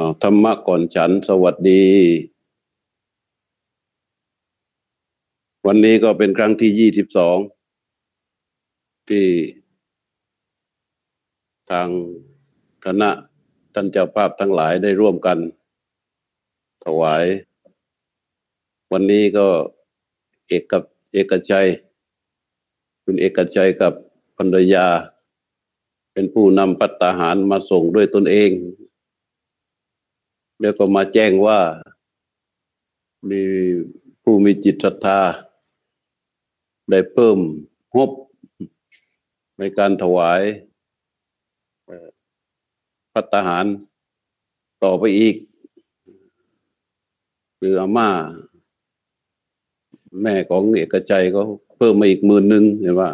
อ่าธรรมะก่อนฉันสวัสดี วันนี้ก็เป็นครั้งที่ยี่สิบสองที่ ทางคณะท่านเจ้าภาพทั้งหลายได้ร่วมกัน ถวาย วันนี้ก็เอกกับเอกชัย คุณเอกชัยกับภรรยา เป็นผู้นำปัตตาหารมาส่งด้วยตนเอง แล้วก็มาแจ้งว่า มีผู้มีจิตศรัทธา ได้เพิ่มงบในการถวายพัตตาหารต่อไปอีก คืออาม่า แม่ของเอกชัยก็เพิ่มมาอีกหมื่นหนึ่งเห็นว่า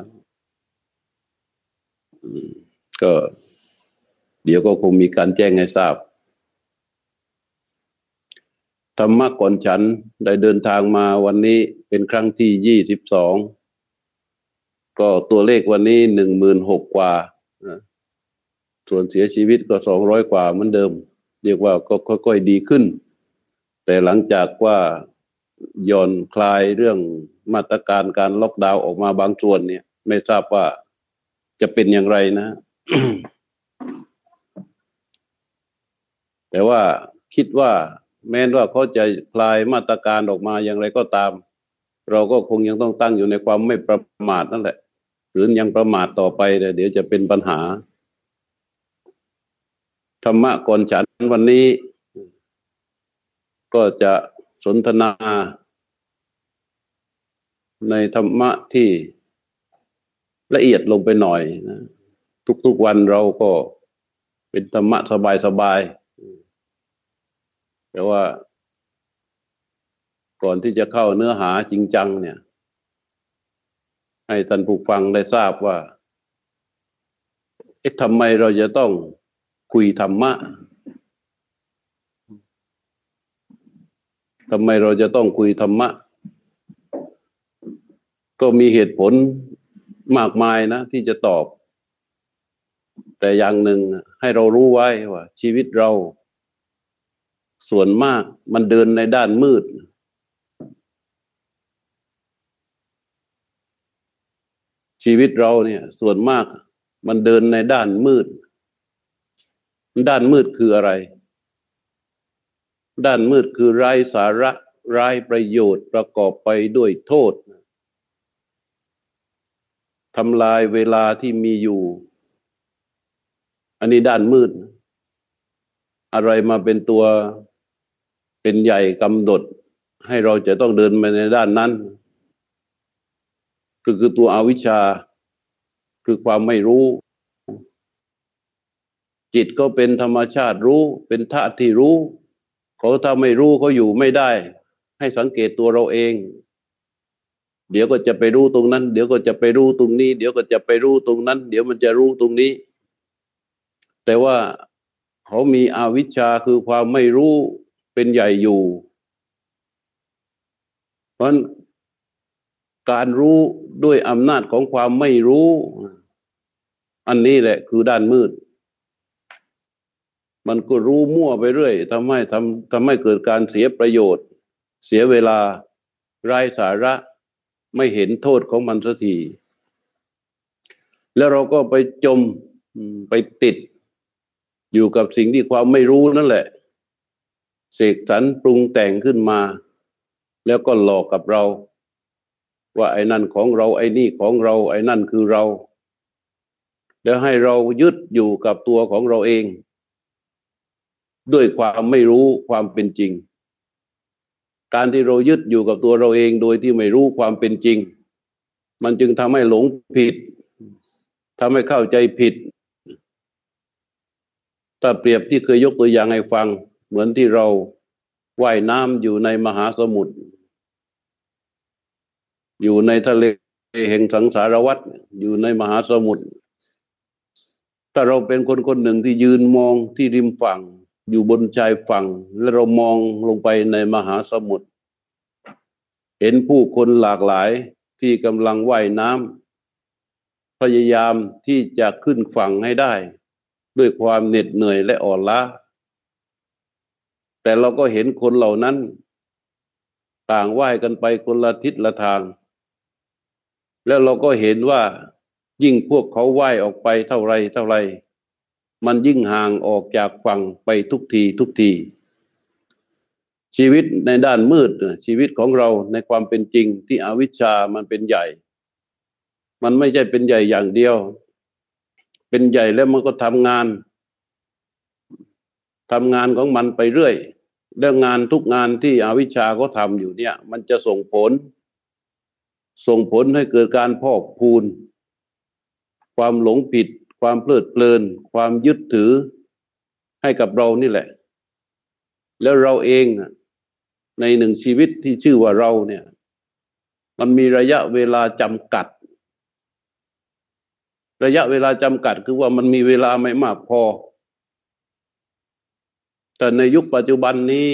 อืมก็เดี๋ยวก็คงมีการแจ้งให้ทราบ ธรรมะก่อนฉันได้เดินทางมาวันนี้เป็นครั้งที่ยี่สิบสองก็ตัวเลขวันนี้หนึ่งหมื่นหกกว่า ส่วนเสียชีวิตก็สองร้อยกว่าเหมือนเดิม เรียกว่าก็ค่อยๆดีขึ้น แต่หลังจากว่าย่อนคลายเรื่องมาตรการการล็อกดาวน์ออกมาบางส่วนเนี่ย ไม่ทราบว่าจะเป็นอย่างไรนะ แต่ว่าคิดว่า แม้ว่าเขาจะคลายมาตรการออกมาอย่างไรก็ตาม เราก็คงยังต้องตั้งอยู่ในความไม่ประมาทนั่นแหละหรือยังประมาทต่อไปเดี๋ยวจะเป็นปัญหา ธรรมะก่อนฉันวันนี้ ก็จะสนทนา ในธรรมะที่ละเอียดลงไปหน่อยนะทุกๆวันเราก็เป็นธรรมะสบายๆ แต่ว่า ก่อนที่จะเข้าเนื้อหาจริงจัง เนี่ย ให้ท่านผู้ฟังได้ทราบว่าเอ๊ะทำไมเราจะต้องคุยธรรมะทำไมเราจะต้องคุยธรรมะ ก็มีเหตุผลมากมายนะ ที่จะตอบ แต่อย่างหนึ่งให้เรารู้ไว้ว่า ชีวิตเรา ส่วนมากมันเดินในด้านมืด ชีวิตเราเนี่ย ส่วนมากมันเดินในด้านมืด ด้านมืดคืออะไร ด้านมืดคือไร้สาระไร้ประโยชน์ประกอบไปด้วยโทษทำลายเวลาที่มีอยู่ อันนี้ด้านมืด อะไรมาเป็นตัว เป็นใหญ่กำหนดให้เราจะต้องเดินไปในด้านนั้นคือคือตัวอวิชชา คือความไม่รู้ จิตก็เป็นธรรมชาติรู้ เป็นธาตุที่รู้ เขาถ้าไม่รู้เขาอยู่ไม่ได้ ให้สังเกตตัวเราเอง เดี๋ยวก็จะไปรู้ตรงนั้น เดี๋ยวก็จะไปรู้ตรงนี้ เดี๋ยวก็จะไปรู้ตรงนั้น เดี๋ยวมันจะรู้ตรงนี้ แต่ว่าเขามีอวิชชาคือความไม่รู้ เป็นใหญ่อยู่ เพราะการรู้ด้วยอำนาจของความไม่รู้ อันนี้แหละคือด้านมืด มันก็รู้มั่วไปเรื่อยทำให้ทำทำให้เกิดการเสียประโยชน์ เสียเวลาไร้สาระไม่เห็นโทษของมันสักที แล้วเราก็ไปจมไปติดอยู่กับสิ่งที่ความไม่รู้นั่นแหละ เสกสรรปรุงแต่งขึ้นมา แล้วก็หลอกกับเรา ว่าไอ้นั่นของเราไอ้นี่ของเรา ไอ้นั่นคือเรา แล้วให้เรายึดอยู่กับตัวของเราเอง ด้วยความไม่รู้ความเป็นจริง การที่เรายึดอยู่กับตัวเราเองโดยที่ไม่รู้ความเป็นจริง มันจึงทำให้หลงผิดทำให้เข้าใจผิด ถ้าเปรียบที่เคยยกตัวอย่างให้ฟัง เหมือนที่เราว่ายน้ำอยู่ในมหาสมุทรอยู่ในทะเลแห่งสังสารวัฏอยู่ในมหาสมุทรถ้าเราเป็นคนคนหนึ่งที่ยืนมองที่ริมฝั่ง อยู่บนชายฝั่ง และเรามองลงไปในมหาสมุทรเห็นผู้คนหลากหลายที่กำลังว่ายน้ำพยายามที่จะขึ้นฝั่งให้ได้ ด้วยความเหน็ดเหนื่อยและอ่อนล้า แต่เราก็เห็นคนเหล่านั้น ต่างว่ายกันไปคนละทิศละทาง แล้วเราก็เห็นว่ายิ่งพวกเขาว่ายออกไปเท่าไรเท่าไร มันยิ่งห่างออกจากฝั่งไปทุกทีทุกที ชีวิตในด้านมืดชีวิตของเราในความเป็นจริงที่อวิชชามันเป็นใหญ่ มันไม่ใช่เป็นใหญ่อย่างเดียว เป็นใหญ่แล้วมันก็ทำงาน ทำงานของมันไปเรื่อยเรื่องงานทุกงานที่อวิชชาเขาทำอยู่เนี่ย มันจะส่งผล ส่งผลให้เกิดการพอกพูน ความหลงผิด ความเพลิดเพลิน ความยึดถือให้กับเรานี่แหละ แล้วเราเองในหนึ่งชีวิตที่ชื่อว่าเราเนี่ย มันมีระยะเวลาจำกัด ระยะเวลาจำกัดคือว่ามันมีเวลาไม่มากพอ แต่ในยุคปัจจุบันนี้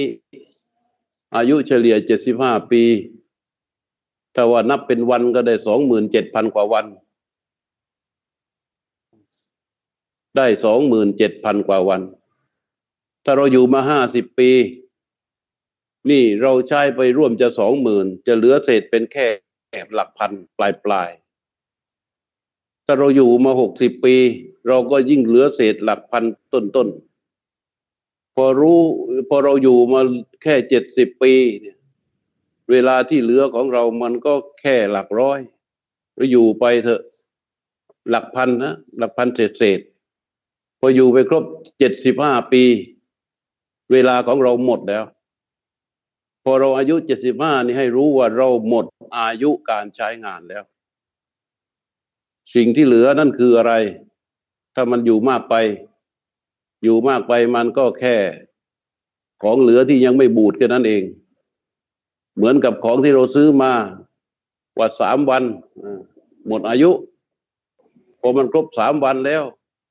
อายุเฉลี่ยเจ็ดสิบห้าปี ถ้าว่านับเป็นวันก็ได้สองหมื่นเจ็ดพันกว่าวัน ได้สองหมื่นเจ็ดพันกว่าวัน ถ้าเราอยู่มาห้าสิบปี นี่เราใช้ไปร่วมจะสองหมื่นจะเหลือเศษเป็นแค่หลักพันปลายปลายถ้าเราอยู่มาหกสิบปี เราก็ยิ่งเหลือเศษหลักพันต้นต้น พอรู้พอเราอยู่มาแค่เจ็ดสิบปีเนี่ย เวลาที่เหลือของเรามันก็แค่หลักร้อยก็อยู่ไปเถอะ หลักพันนะหลักพันเศษเศษพออยู่ไปครบเจ็ดสิบห้าปี เวลาของเราหมดแล้ว พอเราอายุเจ็ดสิบห้านี่ให้รู้ว่าเราหมดอายุการใช้งานแล้ว สิ่งที่เหลือนั่นคืออะไร ถ้ามันอยู่มากไป อยู่มากไปมันก็แค่ ของเหลือที่ยังไม่บูดแค่นั้นเอง เหมือนกับของที่เราซื้อมาว่าสามวันหมดอายุพอมันครบสามวันแล้ว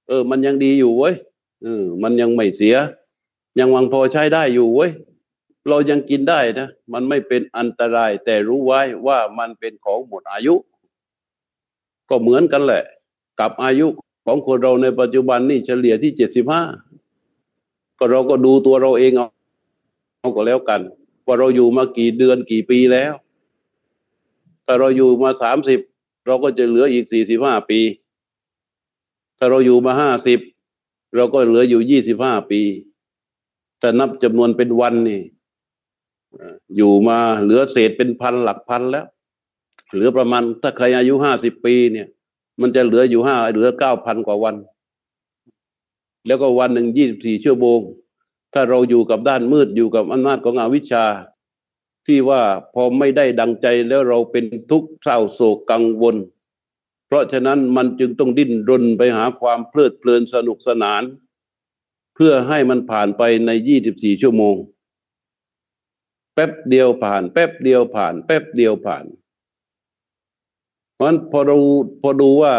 เออ มันยังดีอยู่เว้ยเออมันยังไม่เสีย ยังวังพอใช้ได้อยู่เว้ยเรายังกินได้นะ มันไม่เป็นอันตราย แต่รู้ไว้ว่ามันเป็นของหมดอายุ ก็เหมือนกันแหละ กับอายุ ของคนเราในปัจจุบันนี่เฉลี่ยที่เจ็ดสิบห้าก็เราก็ดูตัวเราเองเอาเอาก็แล้วกัน ว่าเราอยู่มากี่เดือนกี่ปีแล้วถ้าเราอยู่มาสามสิบเราก็จะเหลืออีกสี่สิบห้าปี ถ้าเราอยู่มาห้าสิบเราก็เหลืออยู่ยี่สิบห้าปีแต่นับจำนวนเป็นวันนี่อยู่มาเหลือเศษเป็นพันหลักพันแล้ว เหลือประมาณถ้าใครอายุห้าสิบปีเนี่ย มันจะเหลืออยู่ห้าเหลือเก้าพันกว่าวัน แล้วก็วันหนึ่งยี่สิบสี่ชั่วโมง ถ้าเราอยู่กับด้านมืดอยู่กับอำนาจของอวิชชา ที่ว่าพอไม่ได้ดังใจแล้วเราเป็นทุกข์เศร้าโศกกังวล เพราะฉะนั้นมันจึงต้องดิ้นรนไปหาความเพลิดเพลินสนุกสนาน เพื่อให้มันผ่านไปในยี่สิบสี่ชั่วโมง แป๊บเดียวผ่าน แป๊บเดียวผ่าน แป๊บเดียวผ่าน ราะฉะนั้นพอเราพอดูว่า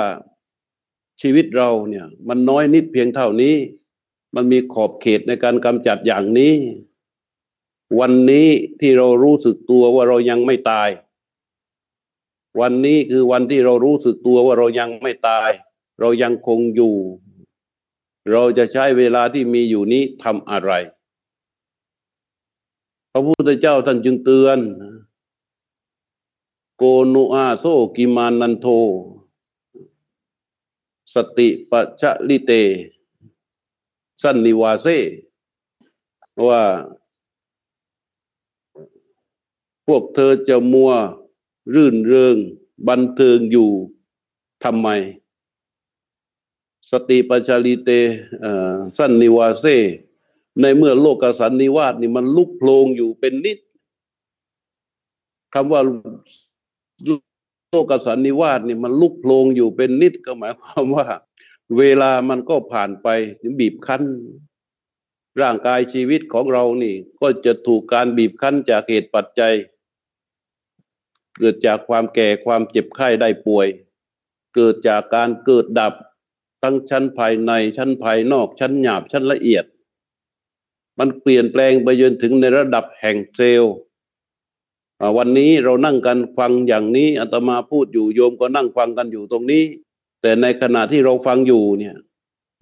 ชีวิตเราเนี่ย มันน้อยนิดเพียงเท่านี้ มันมีขอบเขตในการกำจัดอย่างนี้ วันนี้ที่เรารู้สึกตัวว่าเรายังไม่ตาย วันนี้คือวันที่เรารู้สึกตัวว่าเรายังไม่ตาย เรายังคงอยู่ เราจะใช้เวลาที่มีอยู่นี้ทำอะไร พระพุทธเจ้าท่านจึงเตือน โกนุอาโซกิมานันโท สติปัชลิเต สันนิวาเซว่า พวกเธอจะมัว รื่นเริง บันเทิงอยู่ทำไม สติปัชลิเตสันนิวาเซในเมื่อโลกสันนิวาสนี่มันลุกโพลงอยู่เป็นนิดคำว่า โลกสันนิวาสนี่มันลุกโพลงอยู่เป็นนิดก็หมายความว่า เวลามันก็ผ่านไปบีบคั้น ร่างกายชีวิตของเรานี่ ก็จะถูกการบีบคั้นจากเหตุปัจจัย เกิดจากความแก่ความเจ็บไข้ได้ป่วย เกิดจากการเกิดดับทั้งชั้นภายในชั้นภายนอกชั้นหยาบชั้นละเอียด มันเปลี่ยนแปลงไปจนถึงในระดับแห่งเซลล์ วันนี้เรานั่งกันฟังอย่างนี้อาตมาพูดอยู่โยมก็นั่งฟังกันอยู่ตรงนี้ แต่ในขณะที่เราฟังอยู่เนี่ย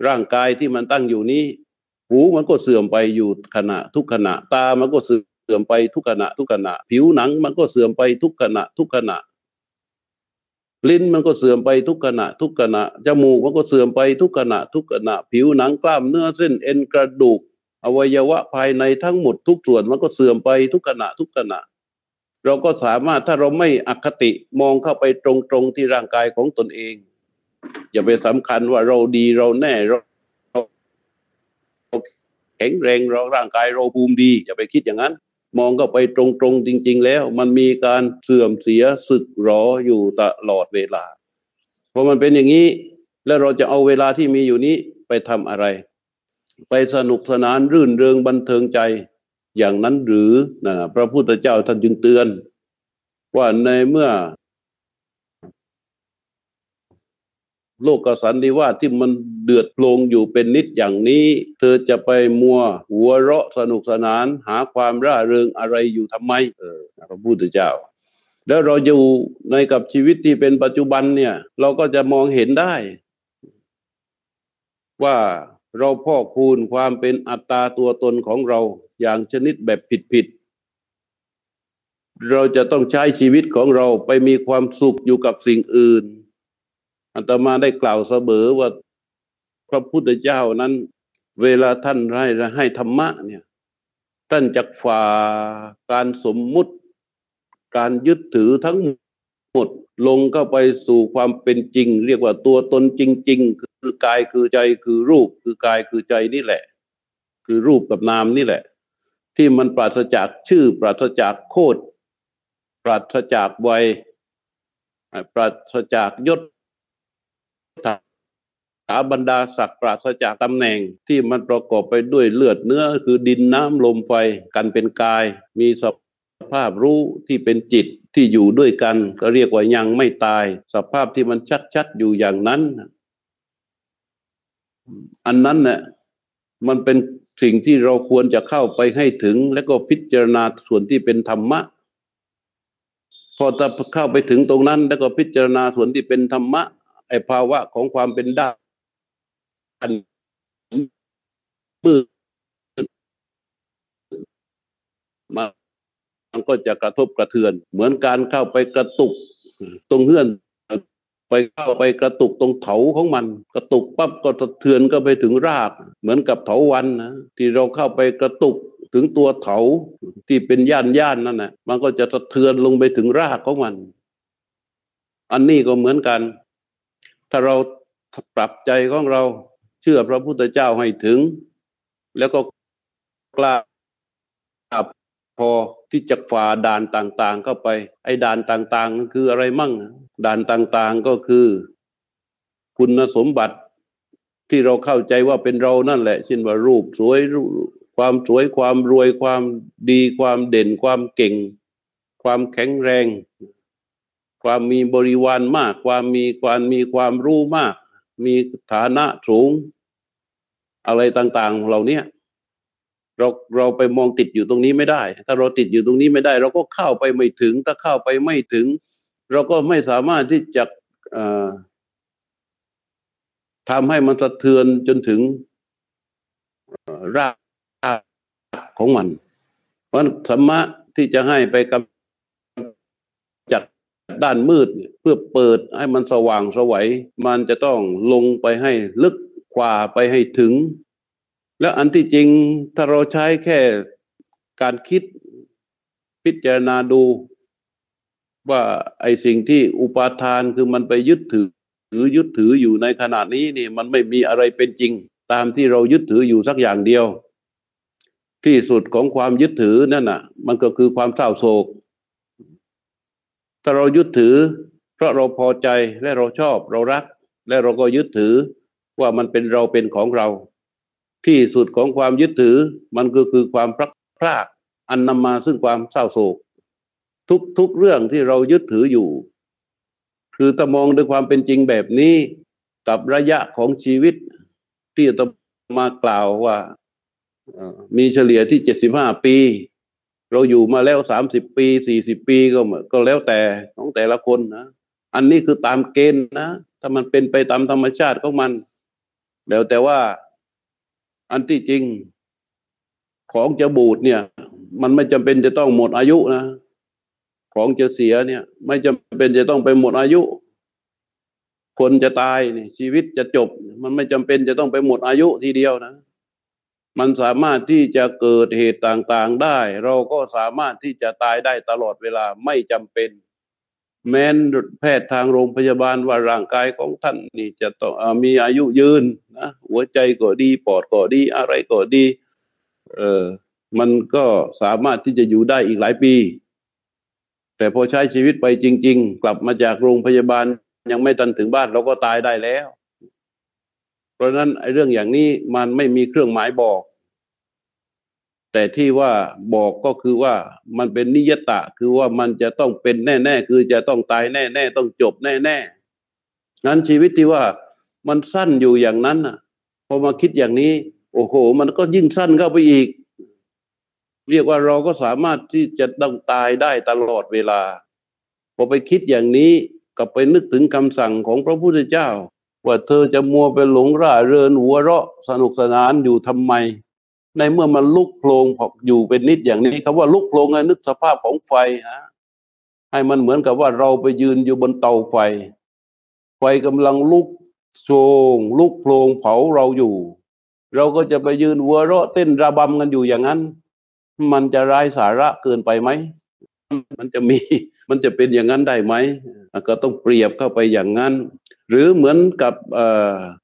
ร่างกายที่มันตั้งอยู่นี้ หูมันก็เสื่อมไปอยู่ขณะทุกขณะ ตามันก็เสื่อมไปทุกขณะ ทุกขณะ ผิวหนังมันก็เสื่อมไปทุกขณะ ทุกขณะ ลิ้นมันก็เสื่อมไปทุกขณะ ทุกขณะจมูกมันก็เสื่อมไปทุกขณะ ทุกขณะ ผิวหนังกล้ามเนื้อเส้นเอ็นกระดูก อวัยวะภายในทั้งหมดทุกส่วนมันก็เสื่อมไปทุกขณะ ทุกขณะ เราก็สามารถถ้าเราไม่อคติมองเข้าไปตรงๆที่ร่างกายของตนเอง อย่าไปสำคัญว่าเราดีเราแน่เราแข็งแรงเราร่างกายเราภูมิดี อย่าไปคิดอย่างนั้น มองเข้าไปตรงๆจริง ๆ แล้ว มันมีการเสื่อมเสียสึกหรออยู่ตลอดเวลาเพราะมันเป็นอย่างนี้ แล้วเราจะเอาเวลาที่มีอยู่นี้ไปทำอะไร ไปสนุกสนานรื่นเริงบันเทิงใจ อย่างนั้นหรือนะพระพุทธเจ้าท่านจึงเตือน ว่าในเมื่อ โลกสันนิวาสที่มันเดือดโลงอยู่เป็นนิดอย่างนี้ เธอจะไปมัว หัวเราะสนุกสนาน หาความร่าเริงอะไรอยู่ทำไมเออพระพุทธเจ้า แล้วเราอยู่ในกับชีวิตที่เป็นปัจจุบันเนี่ย เราก็จะมองเห็นได้ ว่า เราพ่อคูณความเป็นอัตตาตัวตนของเราอย่างชนิดแบบผิดๆเราจะต้องใช้ชีวิตของเราไปมีความสุขอยู่กับสิ่งอื่นอาตมาได้กล่าวเสมอว่าพระพุทธเจ้านั้น เวลาท่านให้ให้ธรรมะเนี่ยท่านจะฝ่าการสมมุติ การยึดถือทั้งหมดลงเข้าไปสู่ความเป็นจริง เรียกว่าตัวตนจริง ๆ คือกายคือใจคือรูปคือกายคือใจนี่แหละ คือรูปกับนามนี่แหละ ที่มันปราศจากชื่อ ปราศจากโคดปราศจากวัยปราศจากยศถาบรรดาศักดิ์ปราศจากตำแหน่งที่มันประกอบไปด้วยเลือดเนื้อ คือดินน้ำลมไฟกันเป็นกาย มีสภาพรู้ที่เป็นจิตที่อยู่ด้วยกัน ก็เรียกว่ายังไม่ตาย สภาพที่มันชัดๆอยู่อย่างนั้น อันนั้นเนี่ยมันเป็นสิ่งที่เราควรจะเข้าไปให้ถึง แล้วก็พิจารณาส่วนที่เป็นธรรมะ พอจะเข้าไปถึงตรงนั้น แล้วก็พิจารณาส่วนที่เป็นธรรมะไอภาวะของความเป็นด้านมืดมันก็จะกระทบกระเทือน เหมือนการเข้าไปกระตุกตรงเงื่อน ไปเข้าไปกระตุกตรงเถาของมัน กระตุกปั๊บก็สะเทือนก็ไปถึงราก เหมือนกับเถาวันนะที่เราเข้าไปกระตุกถึงตัวเถาที่เป็นย่านย่านนั่นนะมันก็จะสะเทือนลงไปถึงรากของมัน อันนี้ก็เหมือนกัน ถ้าเราปรับใจของเราเชื่อพระพุทธเจ้าให้ถึง แล้วก็กล้าพอ ที่จะฝ่าด่านต่างๆ เข้าไป ไอ้ด่านต่างๆ คืออะไรมั่ง ด่านต่างๆก็คือ คุณสมบัติที่เราเข้าใจว่าเป็นเรานั่นแหละเช่นว่ารูปสวยความสวยความรวยความดีความเด่นความเก่ง ความแข็งแรง ความมีบริวารมาก ความมีความมีความรู้มาก มีฐานะสูง อะไรต่างๆ เหล่านี้ เราเราไปมองติดอยู่ตรงนี้ไม่ได้ ถ้าเราติดอยู่ตรงนี้ไม่ได้ เราก็เข้าไปไม่ถึง ถ้าเข้าไปไม่ถึง เราก็ไม่สามารถที่จะทำให้มันสะเทือนจนถึงรากของมัน เพราะธรรมะที่จะให้ไปกำจัดด้านมืดเพื่อเปิดให้มันสว่างสวัย มันจะต้องลงไปให้ลึกกว่าไปให้ถึง แล้วอันที่จริงถ้าเราใช้แค่การคิดพิจารณาดู ว่าไอ้สิ่งที่อุปาทานคือมันไปยึดถือหรือยึดถืออยู่ในขณะนี้นี่มันไม่มีอะไรเป็นจริง ตามที่เรายึดถืออยู่สักอย่างเดียว ที่สุดของความยึดถือนั่นน่ะ มันก็คือความเศร้าโศกถ้าเรายึดถือ เพราะเราพอใจและเราชอบเรารัก และเราก็ยึดถือว่ามันเป็นเราเป็นของเรา ที่สุดของความยึดถือมันก็คือความพลักพลากอันนำมาซึ่งความเศร้าโศก ทุกทุกเรื่องที่เรายึดถืออยู่ คือตะมองด้วยความเป็นจริงแบบนี้กับระยะของชีวิตที่ตมากล่าวว่ามีเฉลี่ยที่เจ็ดสิบห้าปี เราอยู่มาแล้วสามสิบปีสี่สิบปีก็ก็แล้วแต่ของแต่ละคนนะ อันนี้คือตามเกณฑ์นะ ถ้ามันเป็นไปตามธรรมชาติของมัน แล้วแต่ว่า อันที่จริง ของจะบูดเนี่ย มันไม่จำเป็นจะต้องหมดอายุนะของจะเสียเนี่ย ไม่จำเป็นจะต้องไปหมดอายุ คนจะตายเนี่ยชีวิตจะจบ มันไม่จำเป็นจะต้องไปหมดอายุทีเดียวนะ มันสามารถที่จะเกิดเหตุต่างๆได้ เราก็สามารถที่จะตายได้ตลอดเวลาไม่จำเป็น แม้นแพทย์ทางโรงพยาบาลว่าร่างกายของท่านนี่จะต้องมีอายุยืนนะหัวใจก็ดี ปอดก็ดี อะไรก็ดี เออมันก็สามารถที่จะอยู่ได้อีกหลายปี แต่พอใช้ชีวิตไปจริง ๆ กลับมาจากโรงพยาบาลยังไม่ทันถึงบ้านเราก็ตายได้แล้ว เพราะนั้นไอ้เรื่องอย่างนี้มันไม่มีเครื่องหมายบอก แต่ที่ว่าบอกก็คือว่ามันเป็นนิยตะคือว่ามันจะต้องเป็นแน่ ๆ คือจะต้องตายแน่ ๆ ต้องจบแน่ๆนั้นชีวิตที่ว่ามันสั้นอยู่อย่างนั้นอะพอมาคิดอย่างนี้ โอ้โห มันก็ยิ่งสั้นเข้าไปอีก เรียกว่าเราก็สามารถที่จะต้องตายได้ตลอดเวลา พอไปคิดอย่างนี้ก็ไปนึกถึงคำสั่งของพระพุทธเจ้า ว่าเธอจะมัวไปหลงร่าเรินหัวเราะสนุกสนานอยู่ทำไม ในเมื่อมันลุกโผลงอกอยู่เป็นนิดอย่างนี้คำว่าลุกโผลงนึกสภาพของไฟนะให้มันเหมือนกับว่าเราไปยืนอยู่บนเตาไฟ ไฟกำลังลุกโชงลุกโผลงเผาเราอยู่ เราก็จะไปยืนหัวเราะเต้นระบำกันอยู่อย่างนั้น มันจะไร้สาระเกินไปไหมมันจะมีมันจะเป็นอย่างนั้นได้ไหมก็ต้องเปรียบเข้าไปอย่างนั้น หรือเหมือนกับ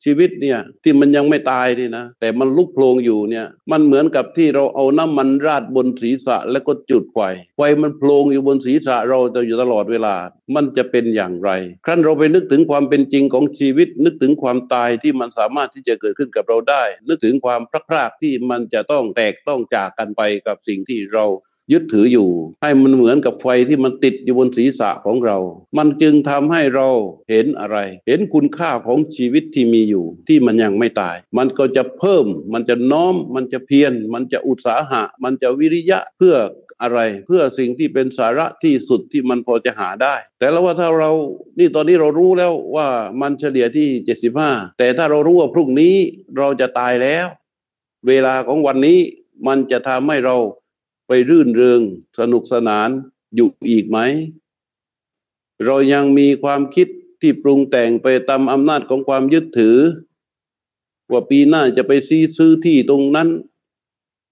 ชีวิตเนี่ยที่มันยังไม่ตายนี่นะแต่มันลุกโผลงอยู่เนี่ยมันเหมือนกับที่เราเอาน้ำมันราดบนศีรษะแล้วก็จุดไฟไฟมันโผลงอยู่บนศีรษะเราจะอยู่ตลอดเวลา มันจะเป็นอย่างไร ครั้นเราไปนึกถึงความเป็นจริงของชีวิต นึกถึงความตายที่มันสามารถที่จะเกิดขึ้นกับเราได้ นึกถึงความพลาดพลาดที่มันจะต้องแตกต้องจากกันไปกับสิ่งที่เรา ยึดถืออยู่ ให้มันเหมือนกับไฟที่มันติดอยู่บนศีรษะของเรา มันจึงทำให้เราเห็นอะไร เห็นคุณค่าของชีวิตที่มีอยู่ ที่มันยังไม่ตาย มันก็จะเพิ่ม มันจะน้อม มันจะเพียร มันจะอุตสาหะ มันจะวิริยะเพื่ออะไรเพื่อสิ่งที่เป็นสาระที่สุดที่มันพอจะหาได้ แต่แล้วว่าถ้าเรานี่ตอนนี้เรารู้แล้วว่ามันเฉลี่ยที่เจ็ดสิบห้าแต่ถ้าเรารู้ว่าพรุ่งนี้เราจะตายแล้ว เวลาของวันนี้มันจะทำให้เรา ไปรื่นเริงสนุกสนานอยู่อีกไหม เรายังมีความคิดที่ปรุงแต่งไปตามอำนาจของความยึดถือ ว่าปีหน้าจะไปซื้อซื้อที่ตรงนั้น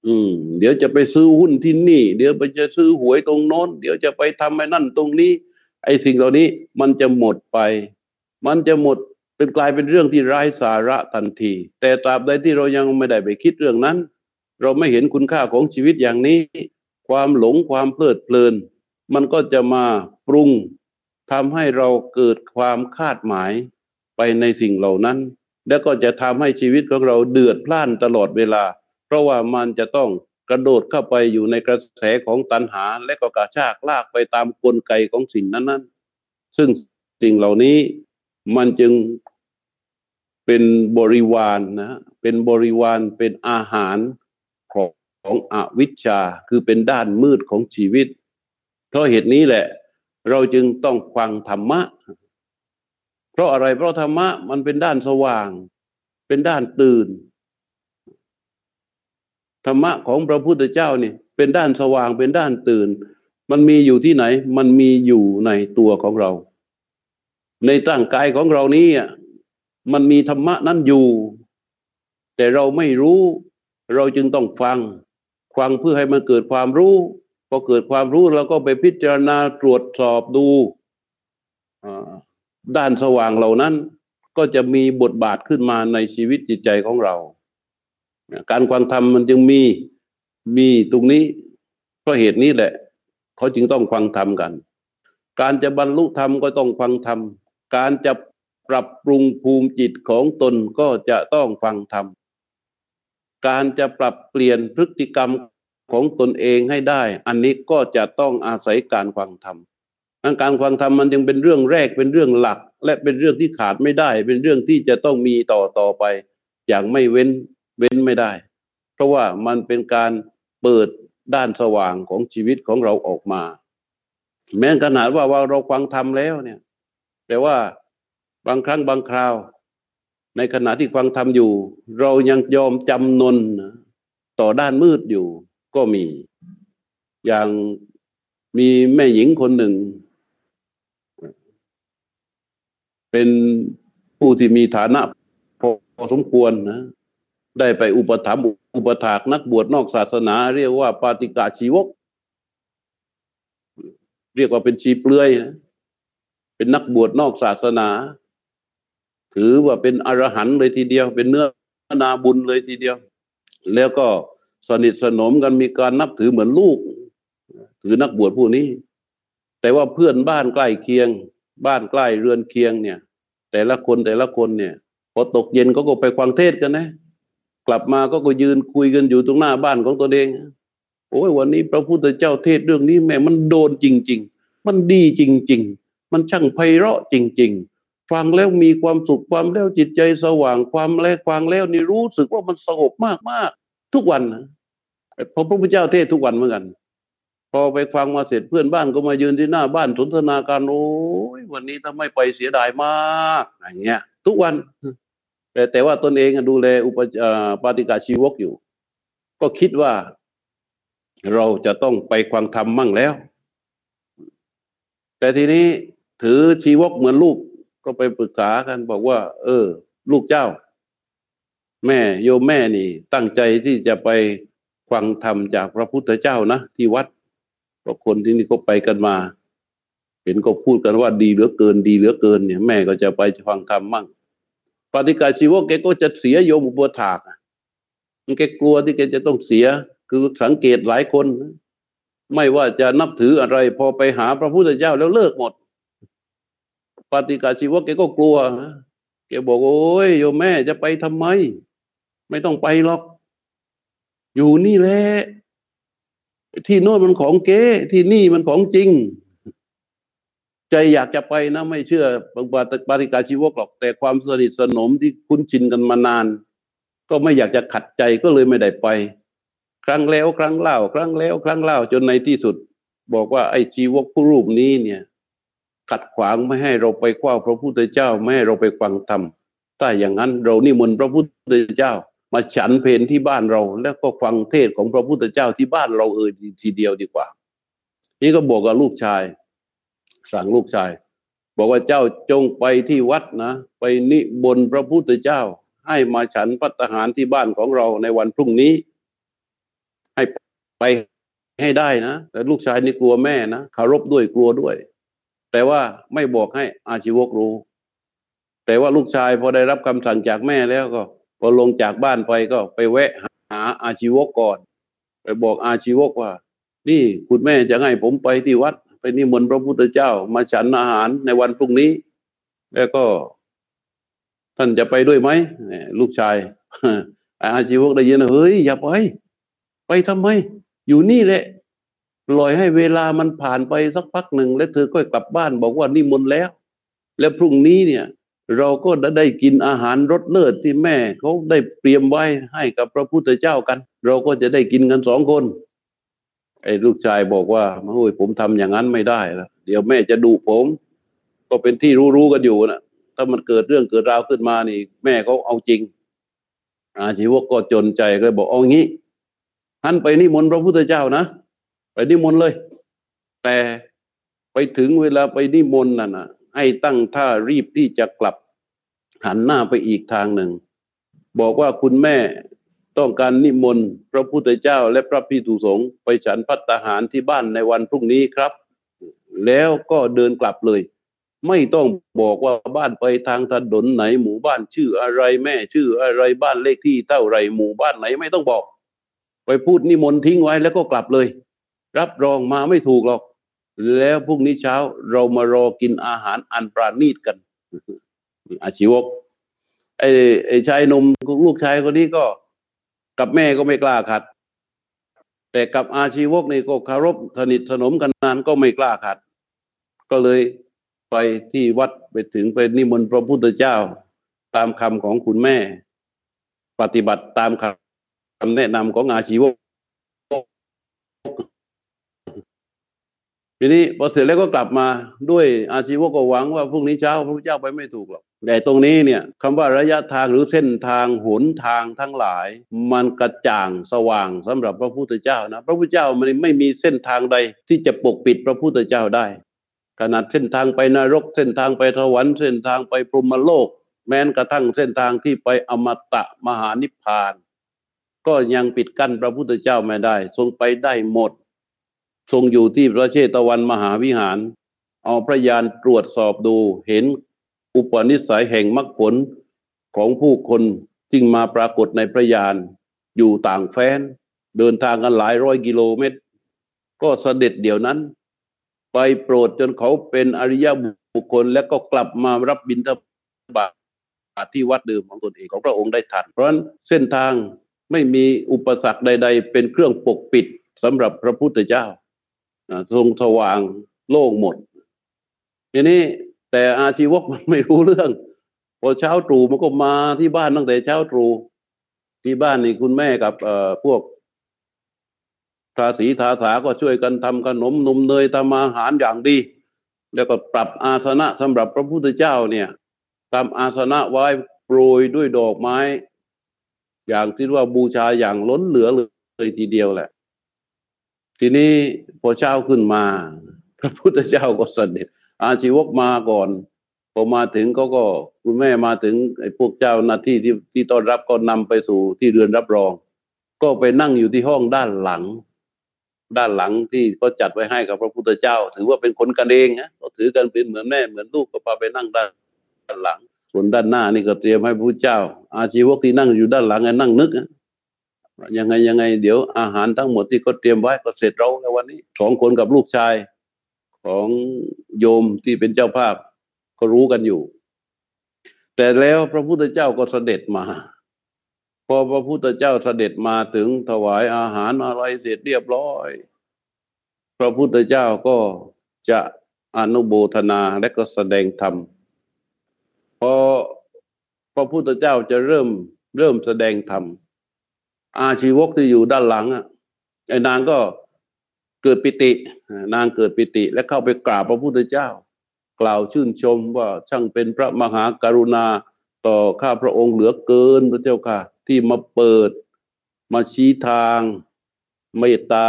อืม เดี๋ยวจะไปซื้อหุ้นที่นี่ เดี๋ยวไปจะซื้อหวยตรงโน้น เดี๋ยวจะไปทำไอ้นั่นตรงนี้ ไอ้สิ่งเหล่านี้มันจะหมดไป มันจะหมดเป็นกลายเป็นเรื่องที่ไร้สาระทันที แต่ตราบใดที่เรายังไม่ได้ไปคิดเรื่องนั้น เราไม่เห็นคุณค่าของชีวิตอย่างนี้ ความหลงความเพลิดเพลิน มันก็จะมาปรุงทำให้เราเกิดความคาดหมายไปในสิ่งเหล่านั้น แล้วก็จะทำให้ชีวิตของเราเดือดพล่านตลอดเวลา เพราะว่ามันจะต้องกระโดดเข้าไปอยู่ในกระแสของตัณหา และก็กระชากลากไปตามกลไกของสิ่งนั้น ๆ ซึ่งสิ่งเหล่านี้มันจึงเป็นบริวารนนะเป็นบริวารเป็นอาหาร ขององอวิชชาคือเป็นด้านมืดของชีวิต เพราะเหตุนี้แหละ เราจึงต้องฟังธรรมะ เพราะอะไรเพราะธรรมะมันเป็นด้านสว่าง เป็นด้านตื่น ธรรมะของพระพุทธเจ้านี่เป็นด้านสว่างเป็นด้านตื่น มันมีอยู่ที่ไหน มันมีอยู่ในตัวของเรา ในร่างกายของเรานี้มันมีธรรมะนั้นอยู่ แต่เราไม่รู้เราจึงต้องฟัง ฟังเพื่อให้มันเกิดความรู้พอเกิดความรู้เราก็ไปพิจารณาตรวจสอบดูด้านสว่างเหล่านั้น ก็จะมีบทบาทขึ้นมาในชีวิตจิตใจของเรา การฟังธรรมมันจึงมีมีตรงนี้เพราะเหตุนี้แหละ เขาจึงต้องฟังธรรมกัน การจะบรรลุธรรมก็ต้องฟังธรรม การจะปรับปรุงภูมิจิตของตนก็จะต้องฟังธรรม การจะปรับเปลี่ยนพฤติกรรมของตนเองให้ได้ อันนี้ก็จะต้องอาศัยการฟังธรรมการฟังธรรมมันจึงเป็นเรื่องแรกเป็นเรื่องหลัก และเป็นเรื่องที่ขาดไม่ได้ เป็นเรื่องที่จะต้องมีต่อต่อไป อย่างไม่เว้นเว้นไม่ได้ เพราะว่ามันเป็นการเปิดด้านสว่างของชีวิตของเราออกมา แม้ขนาดว่าว่าเราฟังธรรมแล้วเนี่ย แต่ว่าบางครั้งบางคราว ในขณะที่ฟังธรรมอยู่ เรายังยอมจำนนต่อด้านมืดอยู่ก็มี อย่างมีแม่หญิงคนหนึ่ง เป็นผู้ที่มีฐานะพอสมควรนะได้ไปอุปถัมภ์อุปถากนักบวชนอกศาสนา เรียกว่าปาติกาชีวก เรียกว่าเป็นชีเปลือยนะเป็นนักบวชนอกศาสนา ถือว่าเป็นอรหันต์เลยทีเดียว เป็นเนื้อนาบุญเลยทีเดียว แล้วก็สนิทสนมกันมีการนับถือเหมือนลูก ถือนักบวชผู้นี้ แต่ว่าเพื่อนบ้านใกล้เคียง บ้านใกล้เรือนเคียงเนี่ย แต่ละคนแต่ละคนเนี่ยพอตกเย็นเขาก็ไปฟังเทศกันนะ กลับมาก็ก็ยืนคุยกันอยู่ตรงหน้าบ้านของตัวเองโอ้ยวันนี้พระพุทธเจ้าเทศเรื่องนี้แม่มันโดนจริง ๆ มันดีจริง ๆ มันช่างไพเราะจริง ๆ ฟังแล้วมีความสุขความแล้วจิตใจสว่างความแล้วฟังแล้วนี่รู้สึกว่ามันสงบมากๆทุกวันนะพระพุทธเจ้าเทศทุกวันเหมือนกัน พอไปฟังมาเสร็จเพื่อนบ้านก็มายืนที่หน้าบ้านสนทนาการโอ้ยวันนี้ถ้าไม่ไปเสียดายมากอย่างเงี้ย ทุกวัน แต่แต่ว่าตนเองดูแลอุปปาติกาชีวกอยู่ ก็คิดว่า เราจะต้องไปควังธรรมมั่งแล้ว แต่ทีนี้ถือชีวกเหมือนลูก ก็ไปปรึกษากันบอกว่า เออ ลูกเจ้า แม่โยมแม่นี่ ตั้งใจที่จะไปฟังธรรมจากพระพุทธเจ้านะที่วัดเพราะคนที่นี่ก็ไปกันมา เห็นก็พูดกันว่าดีเหลือเกิน ดีเหลือเกิน เนี่ย แม่ก็จะไปฟังธรรมมั่งปฏิกาชีวกแกก็จะเสียโยมอุปถากมันแกกลัวที่แกจะต้องเสีย คือสังเกตหลายคน ไม่ว่าจะนับถืออะไร พอไปหาพระพุทธเจ้าแล้วเลิกหมด ปฏิกาชีวกแกก็กลัวแกบอกโอ้ยโยมแม่จะไปทำไม ไม่ต้องไปหรอก อยู่นี่แหละที่โน่นมันของเก๊ที่นี่มันของจริง ใจอยากจะไปนะไม่เชื่อปาริกาชีวกหรอก แต่ความสนิทสนมที่คุ้นชินกันมานาน ก็ไม่อยากจะขัดใจก็เลยไม่ได้ไป ครั้งแล้วครั้งเล่า ครั้งแล้ว ครั้งเล่าจนในที่สุด บอกว่าไอ้ชีวกผู้รูปนี้เนี่ย ขัดขวางไม่ให้เราไปคว้าพระพุทธเจ้าไม่ให้เราไปฟังธรรมถ้าอย่างนั้นเรานิมนต์พระพุทธเจ้า มาฉันเพนที่บ้านเรา แล้วก็ฟังเทศของพระพุทธเจ้าที่บ้านเราเออทีเดียวดีกว่า นี่ก็บอกกับลูกชาย สั่งลูกชาย บอกว่าเจ้าจงไปที่วัดนะ ไปนิบนพระพุทธเจ้า ให้มาฉันพัตหารที่บ้านของเราในวันพรุ่งนี้ ให้ไปให้ได้นะแต่ลูกชายนี่กลัวแม่นะคารพด้วยกลัวด้วย แต่ว่าไม่บอกให้อาชีวกรู้ แต่ว่าลูกชายพอได้รับคำสั่งจากแม่แล้วก็ พอลงจากบ้านไปก็ไปแวะหาอาชีวกก่อน ไปบอกอาชีวกว่า นี่คุณแม่จะให้ผมไปที่วัด ไปนิมนต์พระพุทธเจ้า มาฉันอาหารในวันพรุ่งนี้ แล้วก็ ท่านจะไปด้วยไหมลูกชายอาชีวกได้ยินเฮ้ยอย่าไปไปทำไม อยู่นี่แหละ ปล่อยให้เวลามันผ่านไปสักพักหนึ่ง แล้วเธอก็กลับบ้านบอกว่านิมนแล้ว แล้วพรุ่งนี้เนี่ย เราก็ได้กินอาหารรสเลิศที่แม่เขาได้เตรียมไว้ให้กับพระพุทธเจ้ากัน เราก็จะได้กินกันสองคนไอ้ลูกชายบอกว่าโอ้ยผมทำอย่างนั้นไม่ได้แล้วเดี๋ยวแม่จะดุผม ก็เป็นที่รู้ๆกันอยู่นะถ้ามันเกิดเรื่องเกิดราวขึ้นมานี่ แม่เขาเอาจริง อาชีวกก็จนใจก็บอกเอางี้ท่านไปนิมนพระพุทธเจ้านะ ไปนิมนต์เลย แต่ไปถึงเวลาไปนิมนต์นั่นนะให้ตั้งท่ารีบที่จะกลับหันหน้าไปอีกทางหนึ่ง บอกว่าคุณแม่ต้องการนิมนต์พระพุทธเจ้าและพระพิสุสงฆ์ไปฉันพัตหารที่บ้านในวันพรุ่งนี้ครับ แล้วก็เดินกลับเลย ไม่ต้องบอกว่าบ้านไปทางถนนไหนหมู่บ้านชื่ออะไรแม่ชื่ออะไรบ้านเลขที่เท่าไรหมู่บ้านไหนไม่ต้องบอก ไปพูดนิมนต์ทิ้งไว้แล้วก็กลับเลย รับรองมาไม่ถูกหรอก แล้วพรุ่งนี้เช้าเรามารอกินอาหารอันปราณีตกันอาชีวกไอ้ไอ้ชายหนุ่มลูกชายคนนี้ก็ กับแม่ก็ไม่กล้าขัด แต่กับอาชีวกนี่ก็คารพสนิทสนมกันนานก็ไม่กล้าขัด ก็เลยไปที่วัดไปถึงไปนิมนต์พระพุทธเจ้า ตามคำของคุณแม่ ปฏิบัติตามคำแนะนำของอาชีวก ทีนี้พอเสร็จแล้วก็กลับมาด้วยอาชีวก็หวังว่าพรุ่งนี้เช้าพระพุทธเจ้าไปไม่ถูกหรอกแต่ตรงนี้เนี่ยคำว่าระยะทางหรือเส้นทางหนทางทั้งหลาย มันกระจ่างสว่างสำหรับพระพุทธเจ้านะพระพุทธเจ้ามันไม่มีเส้นทางใดที่จะปกปิดพระพุทธเจ้าได้ ขนาดเส้นทางไปนรก เส้นทางไปสวรรค์เส้นทางไปพรหมโลก แม้กระทั่งเส้นทางที่ไปอมตะมหานิพพาน ก็ยังปิดกั้นพระพุทธเจ้าไม่ได้ ทรงไปได้หมด ทรงอยู่ที่พระเชตวันมหาวิหาร เอาพระยานตรวจสอบดูเห็นอุปนิสัยแห่งมรรคผลของผู้คนจึงมาปรากฏในพระยานอยู่ต่างแฟนเดินทางกันหลายร้อยกิโลเมตร ก็เสด็จเดี๋ยวนั้น ไปโปรดจนเขาเป็นอริยบุคคล แล้วก็กลับมารับบิณฑบาตที่วัดเดิมของตนเองของพระองค์ได้ทันเพราะฉะนั้นเส้นทางไม่มีอุปสรรคใด ๆ เป็นเครื่องปกปิดสำหรับพระพุทธเจ้า ทรงสว่างโล่งหมด ทีนี้แต่อาชีวกมันไม่รู้เรื่อง พอเช้าตรู่มันก็มาที่บ้านตั้งแต่เช้าตรู่ที่บ้านนี่คุณแม่กับเอ่อพวกทาสีทาสาก็ช่วยกันทำขนมนมเนยทำอาหารอย่างดี แล้วก็ปรับอาสนะสำหรับพระพุทธเจ้าเนี่ยทำอาสนะไว้โปรยด้วยดอกไม้ อย่างที่ว่าบูชาอย่างล้นเหลือเลยทีเดียวแหละ ทีนี้พอเช้าขึ้นมา พระพุทธเจ้าก็เสด็จ อาชีวกมาก่อนพอมาถึงเขาก็คุณแม่มาถึงไอ้พวกเจ้าหน้าที่ที่ที่ต้อนรับก็นำไปสู่ที่เรือนรับรอง ก็ไปนั่งอยู่ที่ห้องด้านหลัง ด้านหลังที่เขาจัดไว้ให้กับพระพุทธเจ้า ถือว่าเป็นคนกันเองนะเขาถือกันเป็นเหมือนแม่เหมือนลูกก็พาไปนั่งด้านหลัง ส่วนด้านหน้านี่ก็เตรียมให้พระพุทธเจ้า อาชีวกที่นั่งอยู่ด้านหลังนั่งนึก ยังไงยังไง เดี๋ยวอาหารทั้งหมดที่เขาเตรียมไว้ก็เสร็จเราแล้ววันนี้สองคนกับลูกชายของโยมที่เป็นเจ้าภาพก็รู้กันอยู่ แต่แล้วพระพุทธเจ้าก็เสด็จมาพอพระพุทธเจ้าเสด็จมาถึงถวายอาหารอะไรเสร็จเรียบร้อย พระพุทธเจ้าก็จะอนุโบทนาและก็แสดงธรรมพอพระพุทธเจ้าจะเริ่มเริ่มแสดงธรรม อาชีวกที่อยู่ด้านหลังอะไอ้นางก็เกิดปิติ นางเกิดปิติ และเข้าไปกราบพระพุทธเจ้า กล่าวชื่นชมว่าช่างเป็นพระมหากรุณาต่อข้าพระองค์เหลือเกินพระเจ้าค่ะ ที่มาเปิดมาชี้ทางเมตตา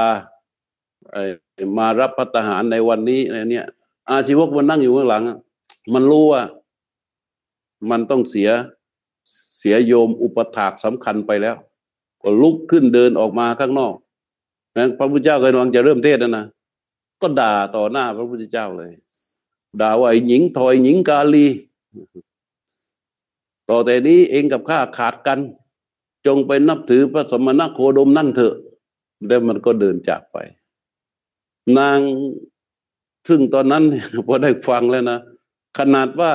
มารับพัฒหารในวันนี้อะไรเนี่ย อาชีวกมันนั่งอยู่ข้างหลัง มันรู้ว่า มันต้องเสียเสียโยมอุปถากสำคัญไปแล้ว ก็ลุกขึ้นเดินออกมาข้างนอกนะพระพุทธเจ้ากำลังจะเริ่มเทศนะนะก็ด่าต่อหน้าพระพุทธเจ้าเลย ด่าว่าไอ้หญิงถอยหญิงกาลี ต่อแต่นี้เองกับข้าขาดกัน จงไปนับถือพระสมณโคดมนั่นเถอะ แล้วมันก็เดินจากไป นางซึ่งตอนนั้นพอได้ฟังแล้วนะขนาดว่า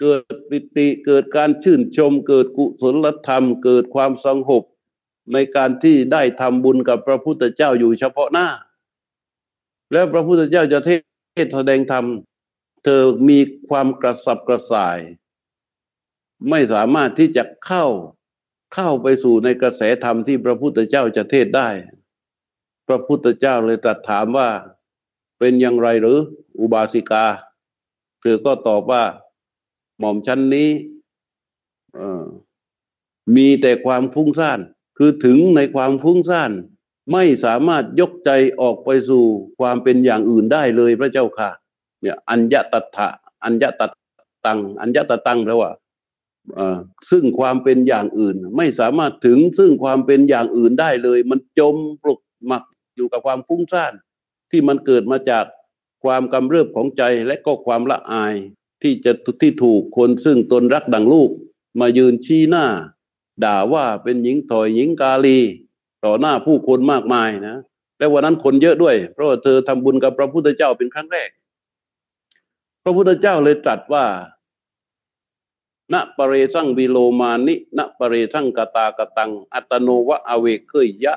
เกิดปิติเกิดการชื่นชม เกิดกุศลธรรม เกิดความสงบ ในการที่ได้ทำบุญกับพระพุทธเจ้าอยู่เฉพาะหน้า แล้วพระพุทธเจ้าจะเทศแสดงธรรม เธอมีความกระสับกระส่าย ไม่สามารถที่จะเข้าเข้าไปสู่ในกระแสธรรมที่พระพุทธเจ้าจะเทศได้ พระพุทธเจ้าเลยตรัสถามว่าเป็นอย่างไรหรืออุบาสิกา เธอก็ตอบว่าหม่อมชั้นนี้มีแต่ความฟุ้งซ่าน คือถึงในความฟุ้งซ่านไม่สามารถยกใจออกไปสู่ความเป็นอย่างอื่นได้เลยพระเจ้าค่ะ เนี่ยอัญญตัถะอัญญตัตังอัญญตตังแปลว่าซึ่งความเป็นอย่างอื่น ไม่สามารถถึงซึ่งความเป็นอย่างอื่นได้เลย มันจมปลุกหมักอยู่กับความฟุ้งซ่านที่มันเกิดมาจากความกำเริบของใจและก็ความละอายที่จะที่ถูกคนซึ่งตนรักดังลูก มายืนชี้หน้า ด่าว่าเป็นหญิงถอยหญิงกาลี ต่อหน้าผู้คนมากมายนะและวันนั้นคนเยอะด้วย เพราะว่าเธอทำบุญกับพระพุทธเจ้าเป็นครั้งแรก พระพุทธเจ้าเลยตรัสว่าณปเรสังวิโลมานิณปเรสังกตากตัง อัตโนวะอเวเคยยะ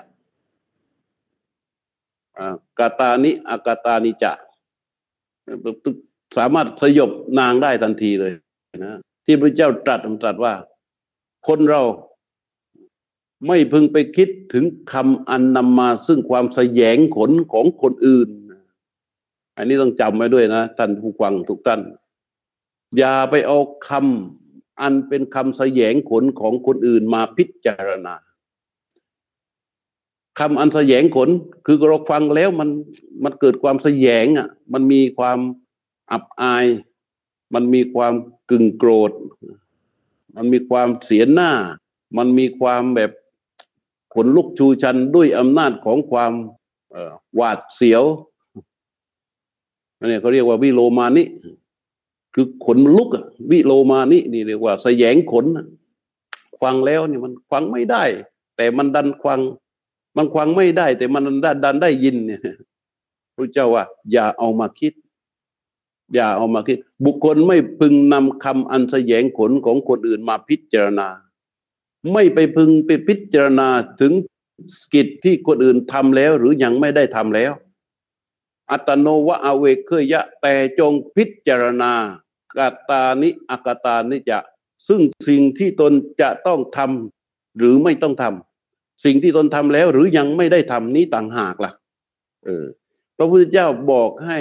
กตานิอากตานิจะสามารถสยบนางได้ทันทีเลยนะที่พระเจ้าตรัสตรัสว่า คนเรา ไม่พึงไปคิดถึงคำอันนำมาซึ่งความแสยงขนของคนอื่น อันนี้ต้องจำไว้ด้วยนะท่านผู้ฟังทุกท่าน อย่าไปเอาคำอันเป็นคำแสยงขนของคนอื่นมาพิจารณาคำอันแสยงขน คือเราฟังแล้วมันมันเกิดความแสยงอะ มันมีความอับอาย มันมีความกึ่งโกรธ มันมีความเสียหน้า มันมีความแบบ ขนลุกชูชันด้วยอำนาจของความหวาดเสียวอันนี้เขาเรียกว่าวิโลมานิคือขนลุกวิโลมานินี่เรียกว่า แสยงขนฟังแล้วนี่มันฟังไม่ได้ แต่มันดันฟัง มันฟังไม่ได้ แต่มันดันดันได้ยินเนี่ยพระเจ้าว่า อย่าเอามาคิด อย่าเอามาคิด บุคคลไม่พึงนำคำอันแสยงขนของคนอื่นมาพิจารณา ไม่ไปพึงไปพิจารณาถึงกิจที่คนอื่นทำแล้ว หรือยังไม่ได้ทำแล้ว อัตโนวะอเวเคยะแต่จงพิจารณากาตานิอากาตานิจะ ซึ่งสิ่งที่ตนจะต้องทำหรือไม่ต้องทำสิ่งที่ตนทำแล้ว หรือยังไม่ได้ทำนี้ต่างหากล่ะ เออ พระพุทธเจ้าบอกให้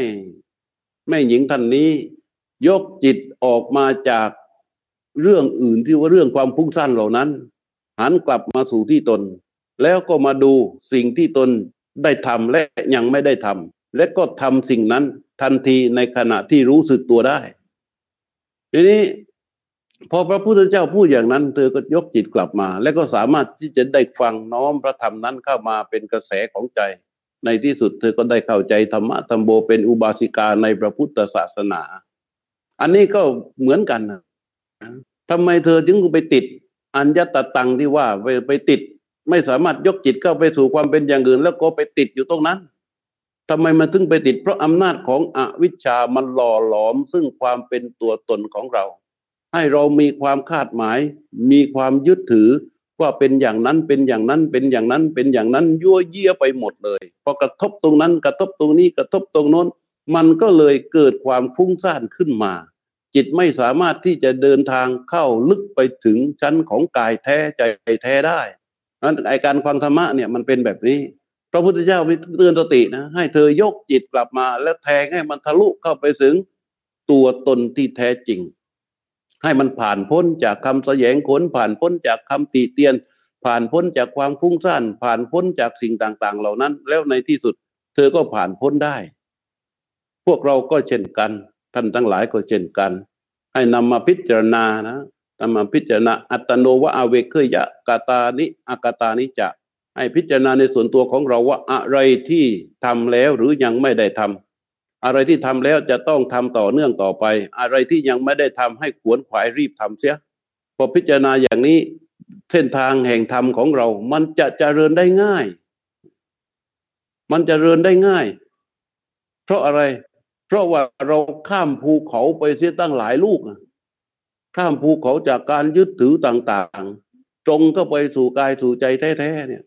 แม่หญิงท่านนี้ ยกจิตออกมาจาก เรื่องอื่นที่ว่าเรื่องความพุ่งสั้นเหล่านั้น หันกลับมาสู่ที่ตน แล้วก็มาดูสิ่งที่ตนได้ทำและยังไม่ได้ทำและก็ทำสิ่งนั้นทันทีในขณะที่รู้สึกตัวได้ ทีนี้พอพระพุทธเจ้าพูดอย่างนั้น เธอก็ยกจิตกลับมา และก็สามารถที่จะได้ฟังน้อมพระธรรมนั้นเข้ามาเป็นกระแสของใจ ในที่สุดเธอก็ได้เข้าใจธรรมะธรรมโบเป็นอุบาสิกาในพระพุทธศาสนา อันนี้ก็เหมือนกัน ทำไมเธอจึงไปติดอัญญตตังที่ว่าไปไปติด ไม่สามารถยกจิตเข้าไปสู่ความเป็นอย่างอื่น แล้วก็ไปติดอยู่ตรงนั้นทำไมมันถึงไปติด เพราะอำนาจของอวิชชามันหล่อหลอม ซึ่งความเป็นตัวตนของเรา ให้เรามีความคาดหมาย มีความยึดถือว่าเป็นอย่างนั้นเป็นอย่างนั้นเป็นอย่างนั้นเป็นอย่างนั้นยั่วเยี่ยไปหมดเลยพอกระทบตรงนั้นกระทบตรงนี้กระทบตรงโน้น มันก็เลยเกิดความฟุ้งซ่านขึ้นมา จิตไม่สามารถที่จะเดินทางเข้าลึกไปถึงชั้นของกายแท้ใจแท้ได้นั้นไอการฟังธรรมะเนี่ยมันเป็นแบบนี้พระพุทธเจ้าเตือนสตินะให้เธอยกจิตกลับมา แล้วแทงให้มันทะลุเข้าไปถึงตัวตนที่แท้จริง ให้มันผ่านพ้นจากคำแสยงขนผ่านพ้นจากคำตีเตียน ผ่านพ้นจากความฟุ้งซ่านผ่านพ้นจากสิ่งต่าง ๆ เหล่านั้น แล้วในที่สุด เธอก็ผ่านพ้นได้ พวกเราก็เช่นกัน ท่านทั้งหลายก็เช่นกัน ให้นำมาพิจารณานะนำมาพิจารณาอัตโนวะอเวเคยะกาตานิอากาตานิจะให้พิจารณาในส่วนตัวของเราว่าอะไรที่ทำแล้วหรือยังไม่ได้ทำอะไรที่ทำแล้วจะต้องทำต่อเนื่องต่อไป อะไรที่ยังไม่ได้ทำให้ขวนขวายรีบทำเสีย พอพิจารณาอย่างนี้เส้นทางแห่งธรรมของเรา มันจะเจริญได้ง่าย มันจะเจริญได้ง่าย เพราะอะไร เพราะว่าเราข้ามภูเขาไปเสียตั้งหลายลูก ข้ามภูเขาจากการยึดถือต่างๆ ตรงก็ไปสู่กายสู่ใจแท้ๆเนี่ย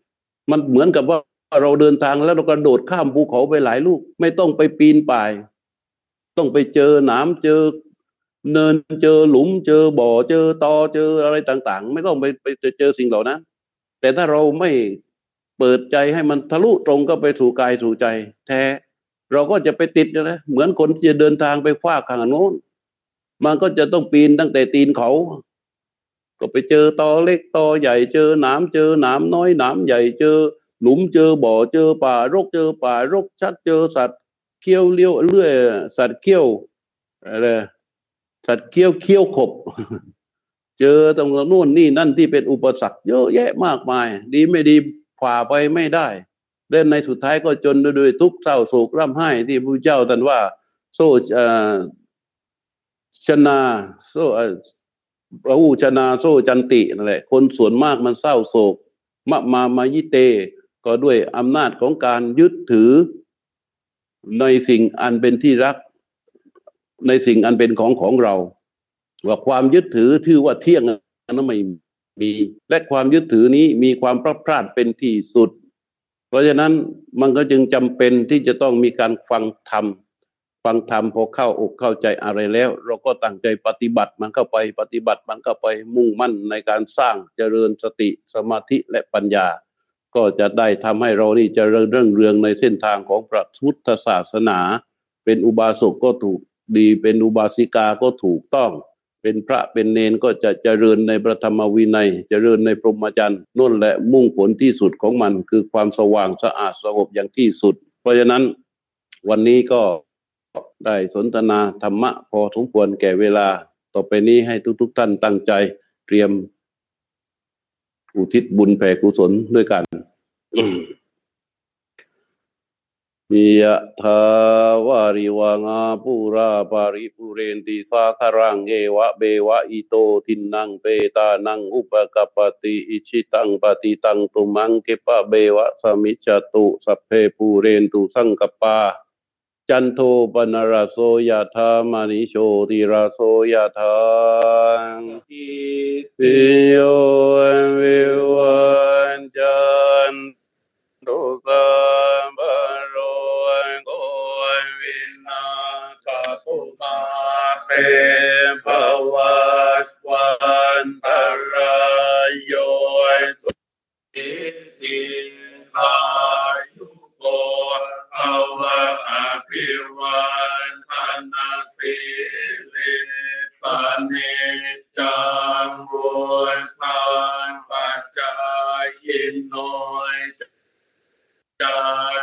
มันเหมือนกับว่าเราเดินทางแล้วเรากระโดดข้ามภูเขาไปหลายลูก ไม่ต้องไปปีนป่าย ต้องไปเจอหนามเจอ เนินเจอหลุมเจอบ่อเจอตอเจออะไรต่าง ๆ ไม่ต้องไปไปเจอสิ่งเหล่านั้น แต่ถ้าเราไม่เปิดใจให้มันทะลุตรงก็ไปสู่กายสู่ใจแท้ เราก็จะไปติดนะเหมือนคนที่จะเดินทางไปฟาข้างโน้น มันก็จะต้องปีนตั้งแต่ตีนเขา ก็ไปเจอตอเล็กตอใหญ่เจอหนามเจอหนามน้อยหนามใหญ่เจอ หลุมเจอบ่อเจอป่ารกเจอป่ารกชัดเจอสัตว์เขี้ยวเลี้ยวเลื่อยสัตว์เขี้ยวอะไรสัตว์เขี้ยวเขี้ยวขบ เจอตรงนู่นนี่นั่นที่เป็นอุปสรรคเยอะแยะมากมาย ดีไม่ดีฝ่าไปไม่ได้ เดินในสุดท้ายก็จนโดยทุกเศร้าโศกร่ำไห้ที่พระเจ้าท่านว่า โซชนาโซพระอูชนาโซจันตินั่นแหละคนส่วนมากมันเศร้าโศกมะมามายิเต ก็ด้วยอำนาจของการยึดถือ ในสิ่งอันเป็นที่รัก ในสิ่งอันเป็นของของเรา ว่าความยึดถือที่ว่าเที่ยงนั้นไม่มี และความยึดถือนี้มีความพลาดพลาดเป็นที่สุด เพราะฉะนั้นมันก็จึงจำเป็นที่จะต้องมีการฟังธรรมฟังธรรมพอเข้าอกเข้าใจอะไรแล้ว เราก็ตั้งใจปฏิบัติมันเข้าไปปฏิบัติมันเข้าไปมุ่งมั่นในการสร้างเจริญสติสมาธิและปัญญา ก็จะได้ทำให้เรานี่จะเริ่มเรื่องเรืองในเส้นทางของพระพุทธศาสนา เป็นอุบาสกก็ถูกดีเป็นอุบาสิกาก็ถูกต้อง เป็นพระเป็นเนนก็จะเจริญในประธรรมวินัย เจริญในพรหมจรรย์นั่นแหละมุ่งผลที่สุดของมัน คือความสว่างสะอาดสงบอย่างที่สุด เพราะฉะนั้นวันนี้ก็ได้สนทนาธรรมะพอสมควรแก่เวลา ต่อไปนี้ให้ทุกๆทท่านตั้งใจเตรียมอุทิศบุญแผ่กุศลด้วยกัน ยะทาวาริวังาปูราปาริปุเรนติสาคารังเอวะเบวะอิโตทินังเปตานังอุปกปติอิชิตังปฏิตังตุมังเกปะเบวะสมิจตุสัพเพปูเรนตุสังกปา จันโทปนรโสยะธามานิโชติราโสยธาปิโยวิวันจันตุสัม เปภวัตวันตรายโยสุติทิคายุโกภวะอภิวันทนาสิลิสเนจังบุญทานปัจจายินโนยจัน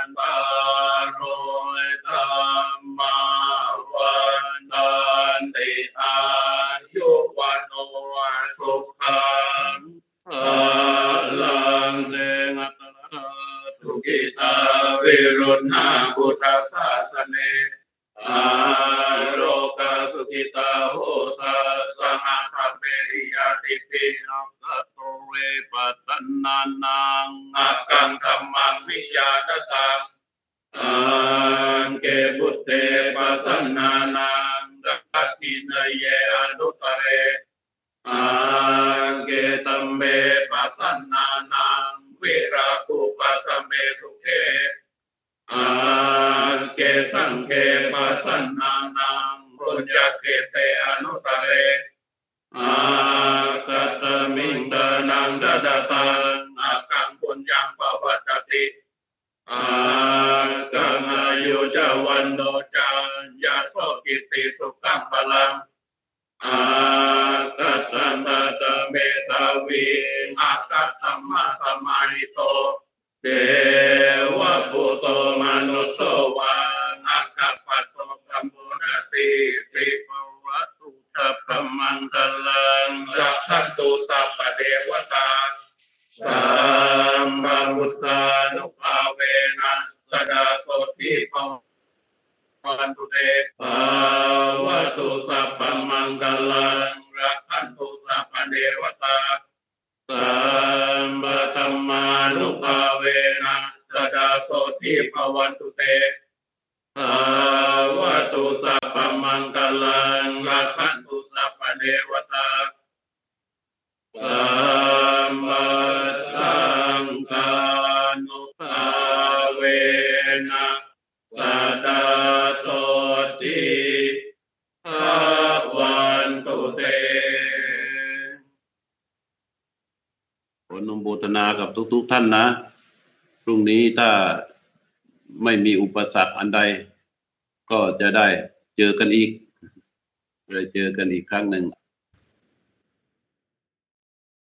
ทิภวันตุเตภาวตุสัพพมังคลังรักขันตุสัพพเดวตาสัมมาสังฆานุภาเวนะสดาโสติภวันตุเตขออนุโมทนากับทุก ๆ ท่านนะ พรุ่งนี้ถ้า ไม่มีอุปสรรคอันใด ก็จะได้เจอกันอีกจะเจอกันอีกครั้งหนึ่ง